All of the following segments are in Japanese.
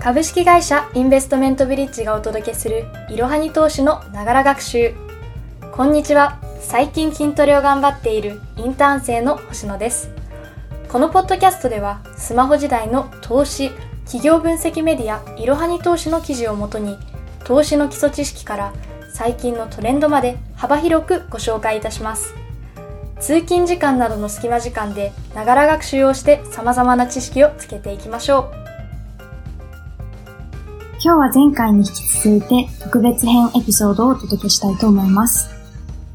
株式会社インベストメントブリッジがお届けするいろはに投資のながら学習。こんにちは。最近筋トレを頑張っているインターン生の星野です。このポッドキャストではスマホ時代の投資企業分析メディアいろはに投資の記事をもとに投資の基礎知識から最近のトレンドまで幅広くご紹介いたします。通勤時間などの隙間時間でながら学習をして様々な知識をつけていきましょう。今日は前回に引き続いて特別編エピソードをお届けしたいと思います。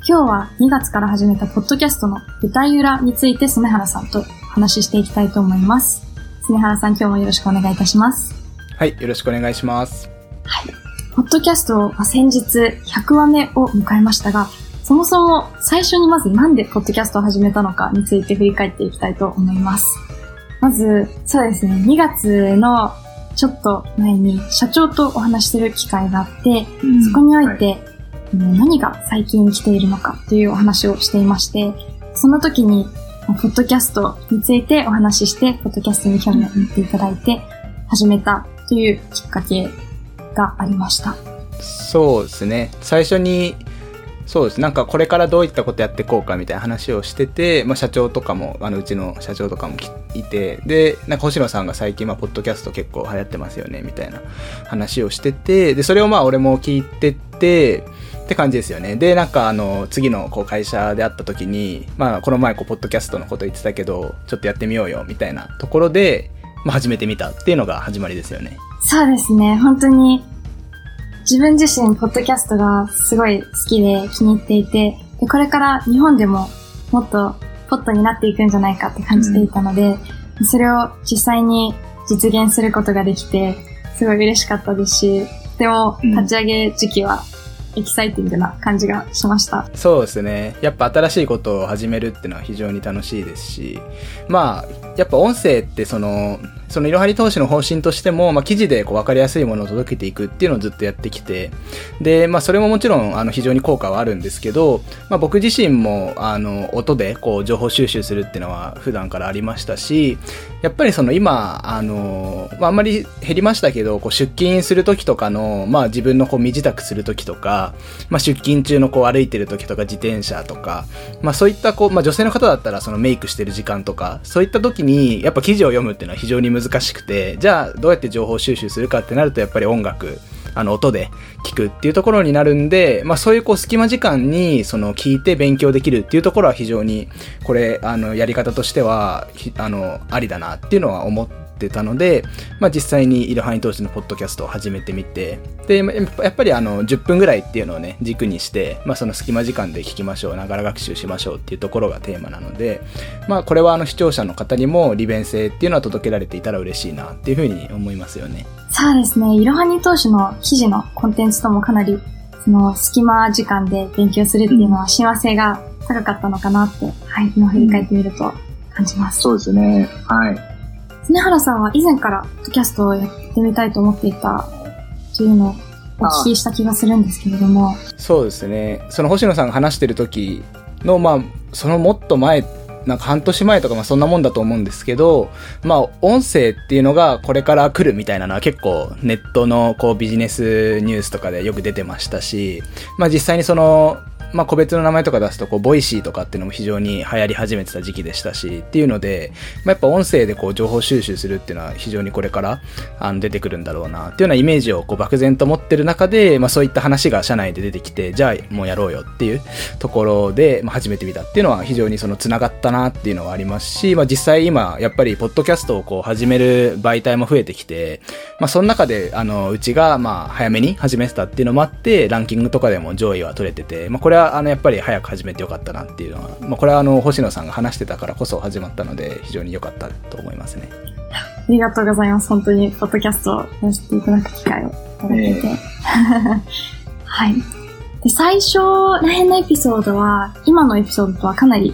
今日は2月から始めたポッドキャストの舞台裏について曽原さんと話ししていきたいと思います。曽原さん今日もよろしくお願いいたします。はい、よろしくお願いします。はい。ポッドキャストは先日100話目を迎えましたが、そもそも最初にまずなんでポッドキャストを始めたのかについて振り返っていきたいと思います。まず、そうですね、2月のちょっと前に社長とお話しする機会があって、うん、そこにおいて、はい、何が最近来ているのかというお話をしていまして、その時に、ポッドキャストについてお話しして、ポッドキャストに興味を持っていただいて、始めたというきっかけがありました。そうですね。最初にそうです。なんかこれからどういったことやっていこうかみたいな話をしてて、まあ社長とかも、あのうちの社長とかもいて、で、なんか星野さんが最近まあポッドキャスト結構流行ってますよねみたいな話をしてて、で、それをまあ俺も聞いてて、って感じですよね。で、なんかあの、次のこう会社で会った時に、まあこの前こう、ポッドキャストのこと言ってたけど、ちょっとやってみようよみたいなところで、まあ始めてみたっていうのが始まりですよね。そうですね。本当に自分自身、ポッドキャストがすごい好きで気に入っていて、でこれから日本でももっとポットになっていくんじゃないかって感じていたので、うん、それを実際に実現することができて、すごい嬉しかったですし、でも立ち上げ時期はエキサイティングな感じがしました。そうですね。やっぱ新しいことを始めるっていうのは非常に楽しいですし、まあ、やっぱ音声ってその、そのいろはり投資の方針としても、まあ、記事でこう分かりやすいものを届けていくっていうのをずっとやってきて、で、まあ、それももちろん、あの、非常に効果はあるんですけど、まあ、僕自身も、あの、音でこう、情報収集するっていうのは普段からありましたし、やっぱりその今、あの、まあ、あんまり減りましたけど、こう、出勤するときとかの、まあ、自分のこう、身支度するときとか、まあ、出勤中のこう、歩いてるときとか、自転車とか、まあ、そういったこう、まあ、女性の方だったらそのメイクしてる時間とか、そういった時に、やっぱ記事を読むっていうのは非常に難難しくて、じゃあどうやって情報収集するかってなるとやっぱり音楽、あの音で聞くっていうところになるんで、まあそういうこう隙間時間にその聞いて勉強できるっていうところは非常にこれあのやり方としてはあのありだなっていうのは思っってたので、まあ、実際にイルハイ投資のポッドキャストを始めてみて、で、やっぱりあの、10分ぐらいっていうのをね、軸にして、まあ、その隙間時間で聞きましょう、ながら学習しましょうっていうところがテーマなので、まあ、これはあの、視聴者の方にも利便性っていうのは届けられていたら嬉しいなっていうふうに思いますよね。そうですね。いろはに投資の記事のコンテンツともかなり、その、隙間時間で勉強するっていうのは親和性が高かったのかなって、はい、今振り返ってみると感じます。そうですね。はい。常原さんは以前からポッドキャストをやってみたいと思っていたというのをお聞きした気がするんですけれども。そうですね。その星野さんが話してる時の、まあ、そのもっと前、なんか半年前とかまあそんなもんだと思うんですけど、まあ音声っていうのがこれから来るみたいなのは結構ネットのこうビジネスニュースとかでよく出てましたし、まあ実際にそのまあ、個別の名前とか出すと、こう、 Voicy とかっていうのも非常に流行り始めてた時期でしたし、っていうので、まあ、やっぱ音声でこう、情報収集するっていうのは非常にこれから、あの、出てくるんだろうな、っていうようなイメージをこう、漠然と持ってる中で、まあ、そういった話が社内で出てきて、じゃあ、もうやろうよっていうところで、まあ、始めてみたっていうのは非常にその、繋がったなっていうのはありますし、まあ、実際今、やっぱり、ポッドキャストをこう、始める媒体も増えてきて、まあ、その中で、あの、うちが、まあ、早めに始めてたっていうのもあって、ランキングとかでも上位は取れてて、まあ、これは、あの、やっぱり早く始めてよかったなっていうのは、まあ、これはあの星野さんが話してたからこそ始まったので非常に良かったと思いますね。ありがとうございます。本当にポッドキャストをやしていただく機会をいただけて。えー、はい。で、最初ら辺のエピソードは、今のエピソードとはかなり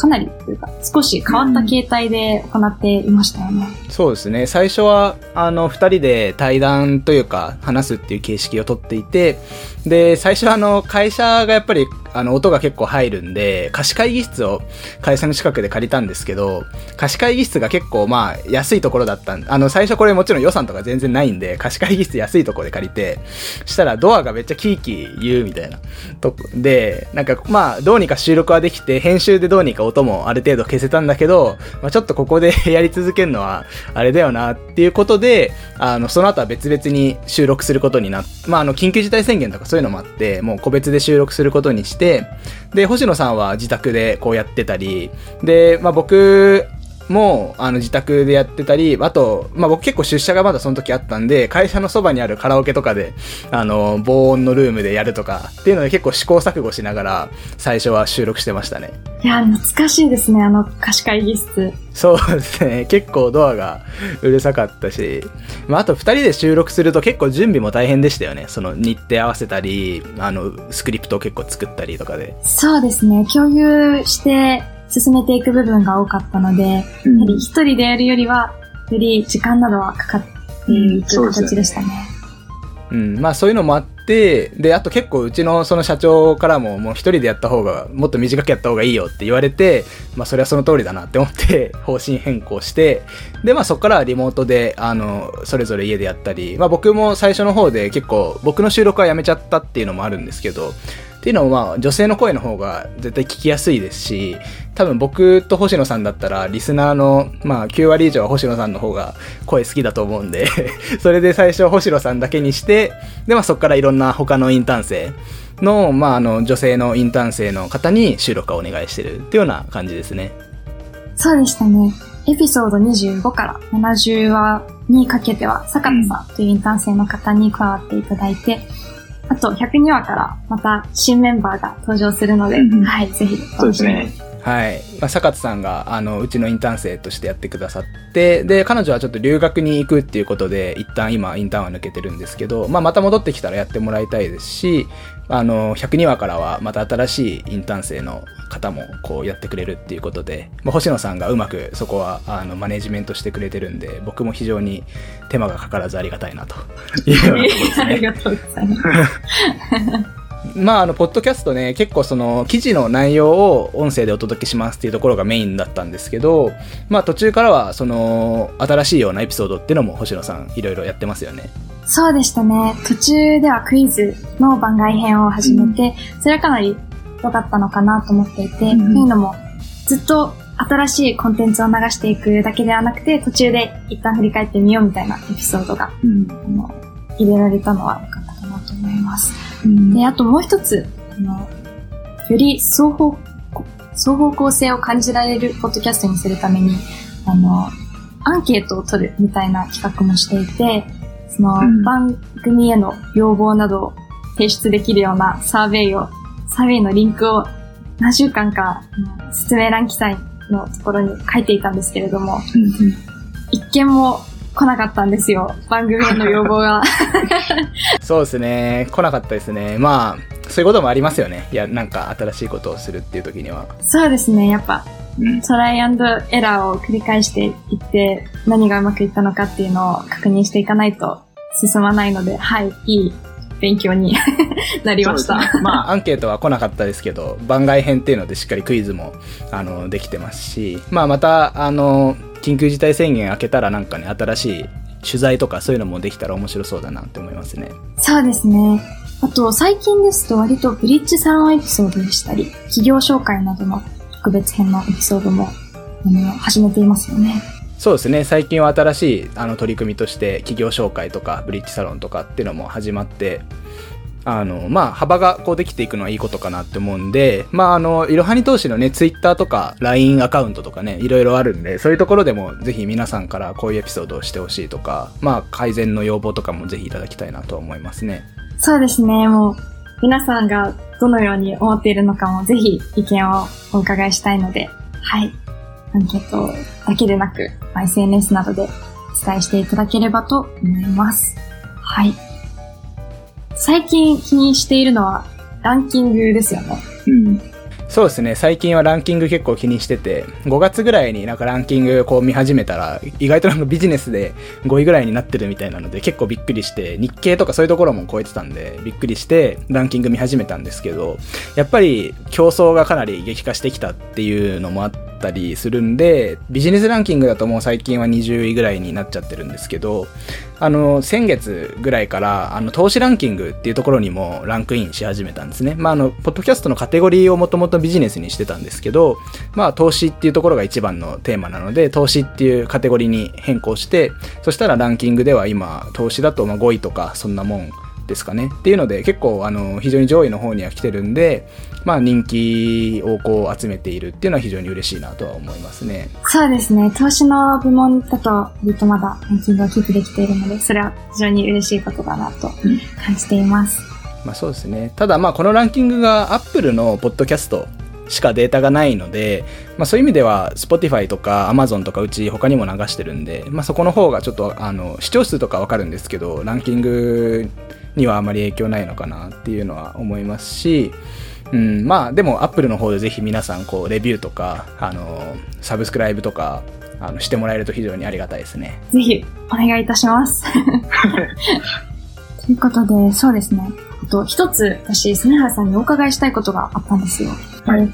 かなりというか、少し変わった形態で行っていましたよね。うん、そうですね。最初は、あの、二人で対談というか、話すっていう形式をとっていて、で、最初あの、会社がやっぱり、あの、音が結構入るんで、貸し会議室を会社の近くで借りたんですけど、貸し会議室が結構まあ、安いところだったんであの、最初これもちろん予算とか全然ないんで、貸し会議室安いところで借りて、したらドアがめっちゃキーキー言うみたいな。と、で、なんかまあ、どうにか収録はできて、編集でどうにか音もある程度消せたんだけど、まあちょっとここで やり続けるのは、あれだよなっていうことで、あの、その後は別々に収録することになっまああの、緊急事態宣言とかそういうのもあって、もう個別で収録することにして、で、星野さんは自宅でこうやってたり、で、まあ僕も、あの、自宅でやってたり、あと、まあ、僕結構出社がまだその時あったんで、会社のそばにあるカラオケとかで、あの、防音のルームでやるとか、っていうので結構試行錯誤しながら、最初は収録してましたね。いや、懐かしいですね、あの、貸し会議室。そうですね。結構ドアがうるさかったし、まあ、あと二人で収録すると結構準備も大変でしたよね。その日程合わせたり、あの、スクリプトを結構作ったりとかで。そうですね。共有して、進めていく部分が多かったので、やはり一人でやるよりは、より時間などはかかっていく形でしたね。うん、まあそういうのもあって、で、あと結構うちのその社長からももう一人でやった方が、もっと短くやった方がいいよって言われて、まあそれはその通りだなって思って 方針変更して、でまあそこからはリモートで、あの、それぞれ家でやったり、まあ僕も最初の方で結構僕の収録はやめちゃったっていうのもあるんですけど、っていうのもまあ女性の声の方が絶対聞きやすいですし、多分僕と星野さんだったらリスナーのまあ9割以上は星野さんの方が声好きだと思うんで それで最初星野さんだけにして、でまあそこからいろんな他のインターン生の、まああの女性のインターン生の方に収録をお願いしてるっていうような感じですね。そうでしたね。エピソード25から70話にかけては、坂田さんというインターン生の方に加わっていただいて、あと102話からまた新メンバーが登場するので、うん、はい、ぜひ。そうですね。はい。まあ、坂田さんが、あの、うちのインターン生としてやってくださって、で、彼女はちょっと留学に行くっていうことで、一旦今、インターンは抜けてるんですけど、まあ、また戻ってきたらやってもらいたいですし、あの、102話からはまた新しいインターン生の方もこうやってくれるっていうことで、まあ、星野さんがうまくそこはあのマネジメントしてくれてるんで、僕も非常に手間がかからずありがたいなというようなところですね。ありがとうございます。まあ、あの、ポッドキャストね、結構その、記事の内容を音声でお届けしますっていうところがメインだったんですけど、まあ、途中からは、その、新しいようなエピソードっていうのも星野さん、いろいろやってますよね。そうでしたね。途中ではクイズの番外編を始めて、うん、それはかなり良かったのかなと思っていて、うん、というのも、ずっと新しいコンテンツを流していくだけではなくて、途中で一旦振り返ってみようみたいなエピソードが、うん、あの入れられたのは良かと思います。うん、で、あともう一つ、あのより双方、双方向性を感じられるポッドキャストにするために、あの、アンケートを取るみたいな企画もしていて、その、番組への要望などを提出できるようなサーベイを、サーベイのリンクを何週間か、説明欄記載のところに書いていたんですけれども、一件も来なかったんですよ。番組への要望が。そうですね。来なかったですね。まあ、そういうこともありますよね。いや、なんか新しいことをするっていう時には。そうですね。やっぱ、トライアンドエラーを繰り返していって、何がうまくいったのかっていうのを確認していかないと進まないので、はい、いい勉強に なりました。ね、まあ、アンケートは来なかったですけど、番外編っていうのでしっかりクイズも、あの、できてますし、まあ、また、あの、緊急事態宣言明けたらなんかね、新しい取材とかそういうのもできたら面白そうだなって思いますね。そうですね。あと、最近ですと割とブリッジサロンエピソードでしたり、企業紹介などの特別編のエピソードも、あの、始めていますよね。そうですね。最近は新しいあの取り組みとして企業紹介とかブリッジサロンとかっていうのも始まって、あの、まあ、幅がこうできていくのはいいことかなって思うんで、まあ、あの、いろはに投資のね、ツイッターとか LINE アカウントとかね、いろいろあるんで、そういうところでもぜひ皆さんからこういうエピソードをしてほしいとか、まあ、改善の要望とかもぜひいただきたいなと思いますね。そうですね。もう、皆さんがどのように思っているのかもぜひ意見をお伺いしたいので、はい。アンケートだけでなく、SNS などでお伝えしていただければと思います。はい。最近気にしているのはランキングですよね。うん。そうですね、最近はランキング結構気にしてて、5月ぐらいになんかランキングこう見始めたら、意外となんかビジネスで5位ぐらいになってるみたいなので、結構びっくりして、日経とかそういうところも超えてたんで、びっくりしてランキング見始めたんですけど、やっぱり競争がかなり激化してきたっていうのもあって、ったりするんで、ビジネスランキングだともう最近は20位ぐらいになっちゃってるんですけど、あの、先月ぐらいから、あの、投資ランキングっていうところにもランクインし始めたんですね。まあ、あの、ポッドキャストのカテゴリーをもともとビジネスにしてたんですけど、まあ、投資っていうところが一番のテーマなので、投資っていうカテゴリーに変更して、そしたらランキングでは今、投資だとま5位とか、そんなもんですかね。っていうので、結構、あの、非常に上位の方には来てるんで、まあ、人気をこう集めているっていうのは非常に嬉しいなとは思いますね。そうですね。投資の部門だと、ずっとまだランキングをキープできているので、それは非常に嬉しいことだなと感じています。まあそうですね。ただまあこのランキングが Apple のポッドキャストしかデータがないので、まあそういう意味では Spotify とか Amazon とかうち他にも流してるんで、まあそこの方がちょっとあの視聴数とかわかるんですけど、ランキングにはあまり影響ないのかなっていうのは思いますし、うん、まあでも Apple の方でぜひ皆さんこうレビューとか、あの、サブスクライブとか、あの、してもらえると非常にありがたいですね。ぜひ、お願いいたします。ということで、そうですね。あと、一つ、私、曽根原さんにお伺いしたいことがあったんですよ。はい。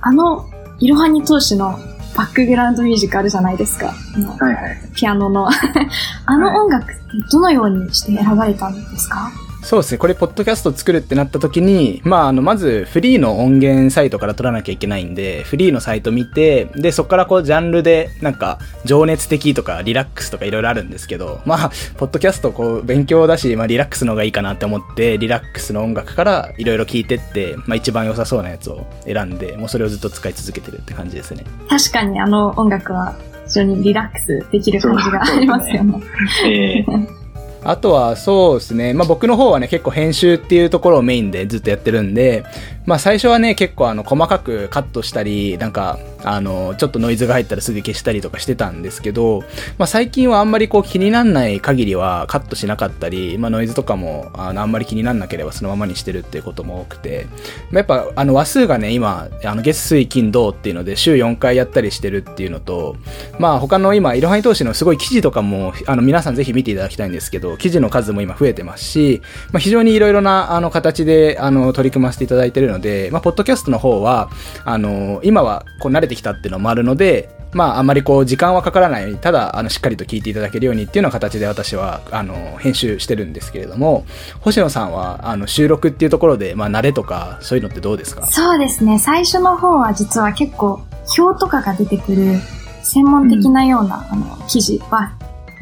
あの、いろはに投資のバックグラウンドミュージックあるじゃないですか。はいはい。ピアノの。あの音楽ってどのようにして選ばれたんですか、はいそうですね。これ、ポッドキャスト作るってなった時に、まあ、あの、まず、フリーの音源サイトから取らなきゃいけないんで、フリーのサイト見て、で、そこからこう、ジャンルで、なんか、情熱的とか、リラックスとかいろいろあるんですけど、まあ、ポッドキャスト、こう、勉強だし、まあ、リラックスの方がいいかなって思って、リラックスの音楽からいろいろ聞いてって、まあ、一番良さそうなやつを選んで、もうそれをずっと使い続けてるって感じですね。確かに、あの音楽は、非常にリラックスできる感じがありますよね。ね えーあとはそうですね、まあ僕の方はね結構編集っていうところをメインでずっとやってるんで、まあ最初はね結構あの細かくカットしたり、なんかあのちょっとノイズが入ったらすぐ消したりとかしてたんですけど、まあ最近はあんまりこう気になんない限りはカットしなかったり、まあノイズとかもあのあんまり気になんなければそのままにしてるっていうことも多くて、まあ、やっぱあの話数がね今、あの月水金土っていうので週4回やったりしてるっていうのと、まあ他の今、いろはに投資のすごい記事とかもあの皆さんぜひ見ていただきたいんですけど、記事の数も今増えてますし、まあ、非常にいろいろなあの形であの取り組ませていただいてるので、まあ、ポッドキャストの方は、あの、今はこう慣れてきたっていうのもあるので、まあ、あんまりこう、時間はかからないように、ただ、あの、しっかりと聞いていただけるようにっていうような形で私は、あの、編集してるんですけれども、星野さんは、あの、収録っていうところで、まあ、慣れとか、そういうのってどうですか？そうですね。最初の方は実は結構、表とかが出てくる、専門的なような、うん、あの、記事は、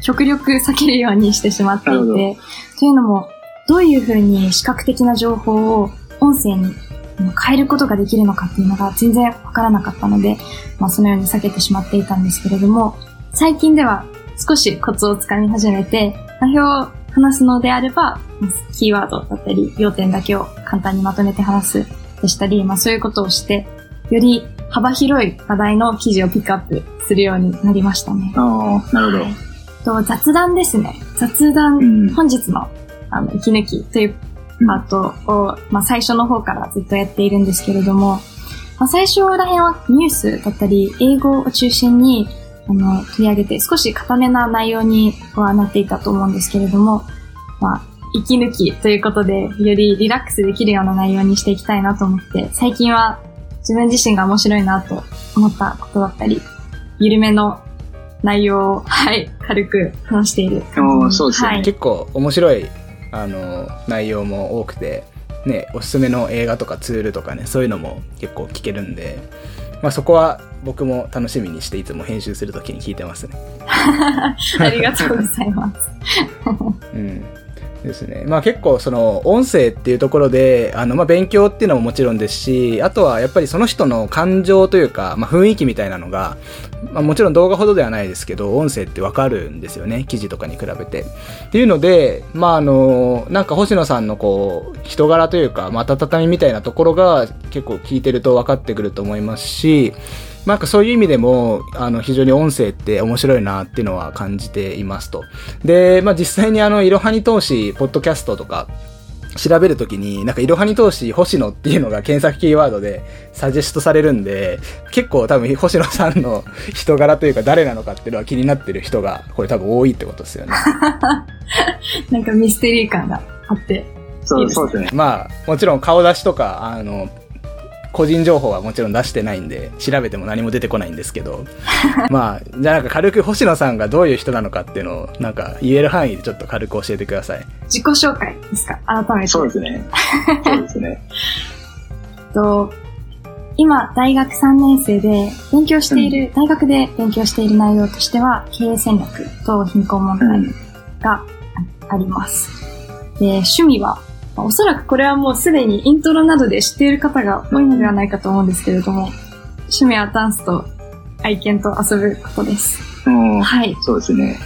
極力避けるようにしてしまっていて、というのも、どういうふうに視覚的な情報を音声に変えることができるのかっていうのが全然わからなかったので、まあそのように避けてしまっていたんですけれども、最近では少しコツをつかみ始めて、表を話すのであれば、キーワードだったり、要点だけを簡単にまとめて話すでしたり、まあそういうことをして、より幅広い話題の記事をピックアップするようになりましたね。ああ、なるほど。と雑談ですね。雑談、うん、本日のあの息抜きというパートを、まあ、最初の方からずっとやっているんですけれども、まあ、最初ら辺はニュースだったり、英語を中心にあの取り上げて少し固めな内容にはなっていたと思うんですけれども、まあ、息抜きということで、よりリラックスできるような内容にしていきたいなと思って、最近は自分自身が面白いなと思ったことだったり、緩めの内容を、はい、軽く話しているそうですね、はい、結構面白い、あの、内容も多くて、ね、おすすめの映画とかツールとかね、そういうのも結構聞けるんで、まあそこは僕も楽しみにしていつも編集するときに聞いてますね。ありがとうございます。うん。ですね。まあ結構その音声っていうところで、あのまあ勉強っていうのももちろんですし、あとはやっぱりその人の感情というか、まあ雰囲気みたいなのが、まあもちろん動画ほどではないですけど、音声ってわかるんですよね。記事とかに比べて。っていうので、まああの、なんか星野さんのこう、人柄というか、まあ温みみたいなところが結構聞いてると分かってくると思いますし、なんかそういう意味でも、あの、非常に音声って面白いなっていうのは感じていますと。で、まあ実際にあの、いろはに投資、ポッドキャストとか、調べるときに、なんか、いろはに投資星野っていうのが検索キーワードでサジェストされるんで、結構多分星野さんの人柄というか誰なのかっていうのは気になってる人が、これ多分多いってことですよね。なんかミステリー感があって。そうですね。まあ、もちろん顔出しとか、あの、個人情報はもちろん出してないんで、調べても何も出てこないんですけど、まあ、じゃあなんか軽く星野さんがどういう人なのかっていうのを、なんか言える範囲でちょっと軽く教えてください。自己紹介ですか？改めて。そうですね。そうですね。と、今、大学3年生で勉強している、大学で勉強している内容としては、経営戦略と貧困問題があります。で、趣味は、まあおそらくこれはもうすでにイントロなどで知っている方が多いのではないかと思うんですけれども、趣味はダンスと愛犬と遊ぶことです。うん。はい。そうですね。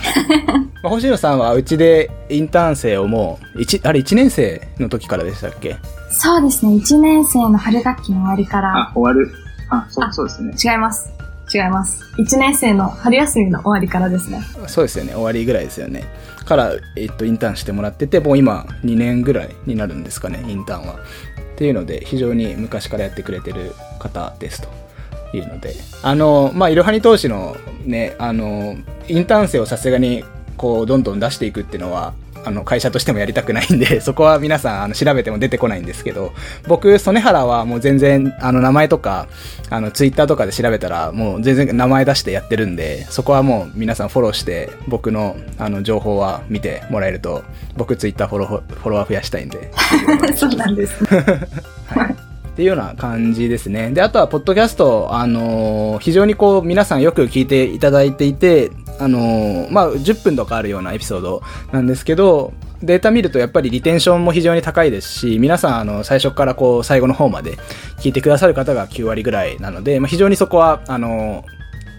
まあ、星野さんはうちでインターン生をもう、一あれ1年生の時からでしたっけ？そうですね、1年生の春学期の終わりからあ、、終わる。あ、そうあそうですね。違います。違います。1年生の春休みの終わりからですね。そうですよね。終わりぐらいですよね。から、えっと、インターンしてもらってて、もう今2年ぐらいになるんですかね、インターンは。っていうので、非常に昔からやってくれてる方ですと。いうので。あの、まあ、いろはに投資のね、あの、インターン生をさすがに、こう、どんどん出していくっていうのは、あの、会社としてもやりたくないんで、そこは皆さん、あの、調べても出てこないんですけど、僕、曽根原はもう全然、あの、名前とか、あの、ツイッターとかで調べたら、もう全然名前出してやってるんで、そこはもう皆さんフォローして、僕の、あの、情報は見てもらえると、僕ツイッターフォロー、フォロワー増やしたいんで、そうなんです。はい。っていうような感じですね。で、あとは、ポッドキャスト、あのー非常にこう、皆さんよく聞いていただいていて、あのーまあ、10分とかあるようなエピソードなんですけど、データ見るとやっぱりリテンションも非常に高いですし、皆さん、あの、最初からこう、最後の方まで聞いてくださる方が9割ぐらいなので、まあ、非常にそこは、あの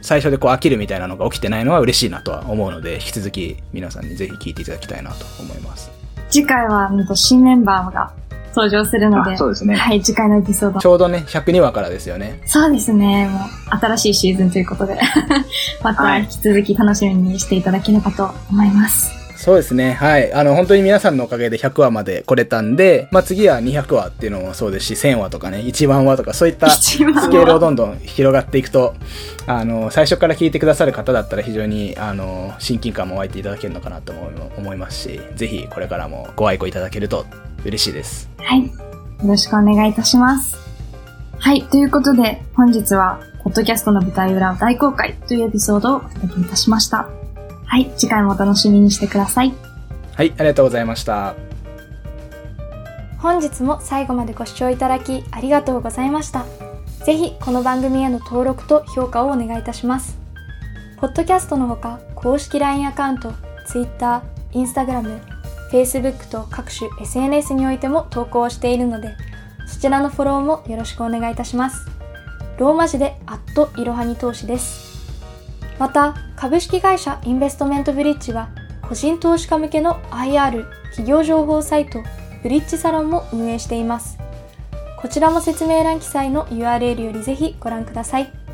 最初でこう飽きるみたいなのが起きてないのは嬉しいなとは思うので、引き続き皆さんにぜひ聞いていただきたいなと思います。次回は、新メンバーが登場するので、あそうですねはい、次回のエピソードち。ょうどね、102話からですよね。そうですね、もう、新しいシーズンということで、またはい引き続き楽しみにしていただければと思います。そうですね。はい。あの、本当に皆さんのおかげで100話まで来れたんで、まあ次は200話っていうのもそうですし、1000話とかね、1万話とか、そういったスケールをどんどん広がっていくと、あの、最初から聞いてくださる方だったら非常に、あの、親近感も湧いていただけるのかなと思いますし、ぜひこれからもご愛顧いただけると嬉しいです。はい。よろしくお願いいたします。はい。ということで、本日は、ポッドキャストの舞台裏を大公開というエピソードをお届けいたしました。はい。次回もお楽しみにしてください。はい、ありがとうございました。本日も最後までご視聴いただきありがとうございました。ぜひこの番組への登録と評価をお願いいたします。ポッドキャストのほか公式 LINE アカウント、Twitter、Instagram、Facebook と各種 SNS においても投稿をしているので、そちらのフォローもよろしくお願いいたします。ローマ字で、アットいろはに投資です。また、株式会社インベストメントブリッジは、個人投資家向けの IR 企業情報サイト、ブリッジサロンも運営しています。こちらも説明欄記載の URL よりぜひご覧ください。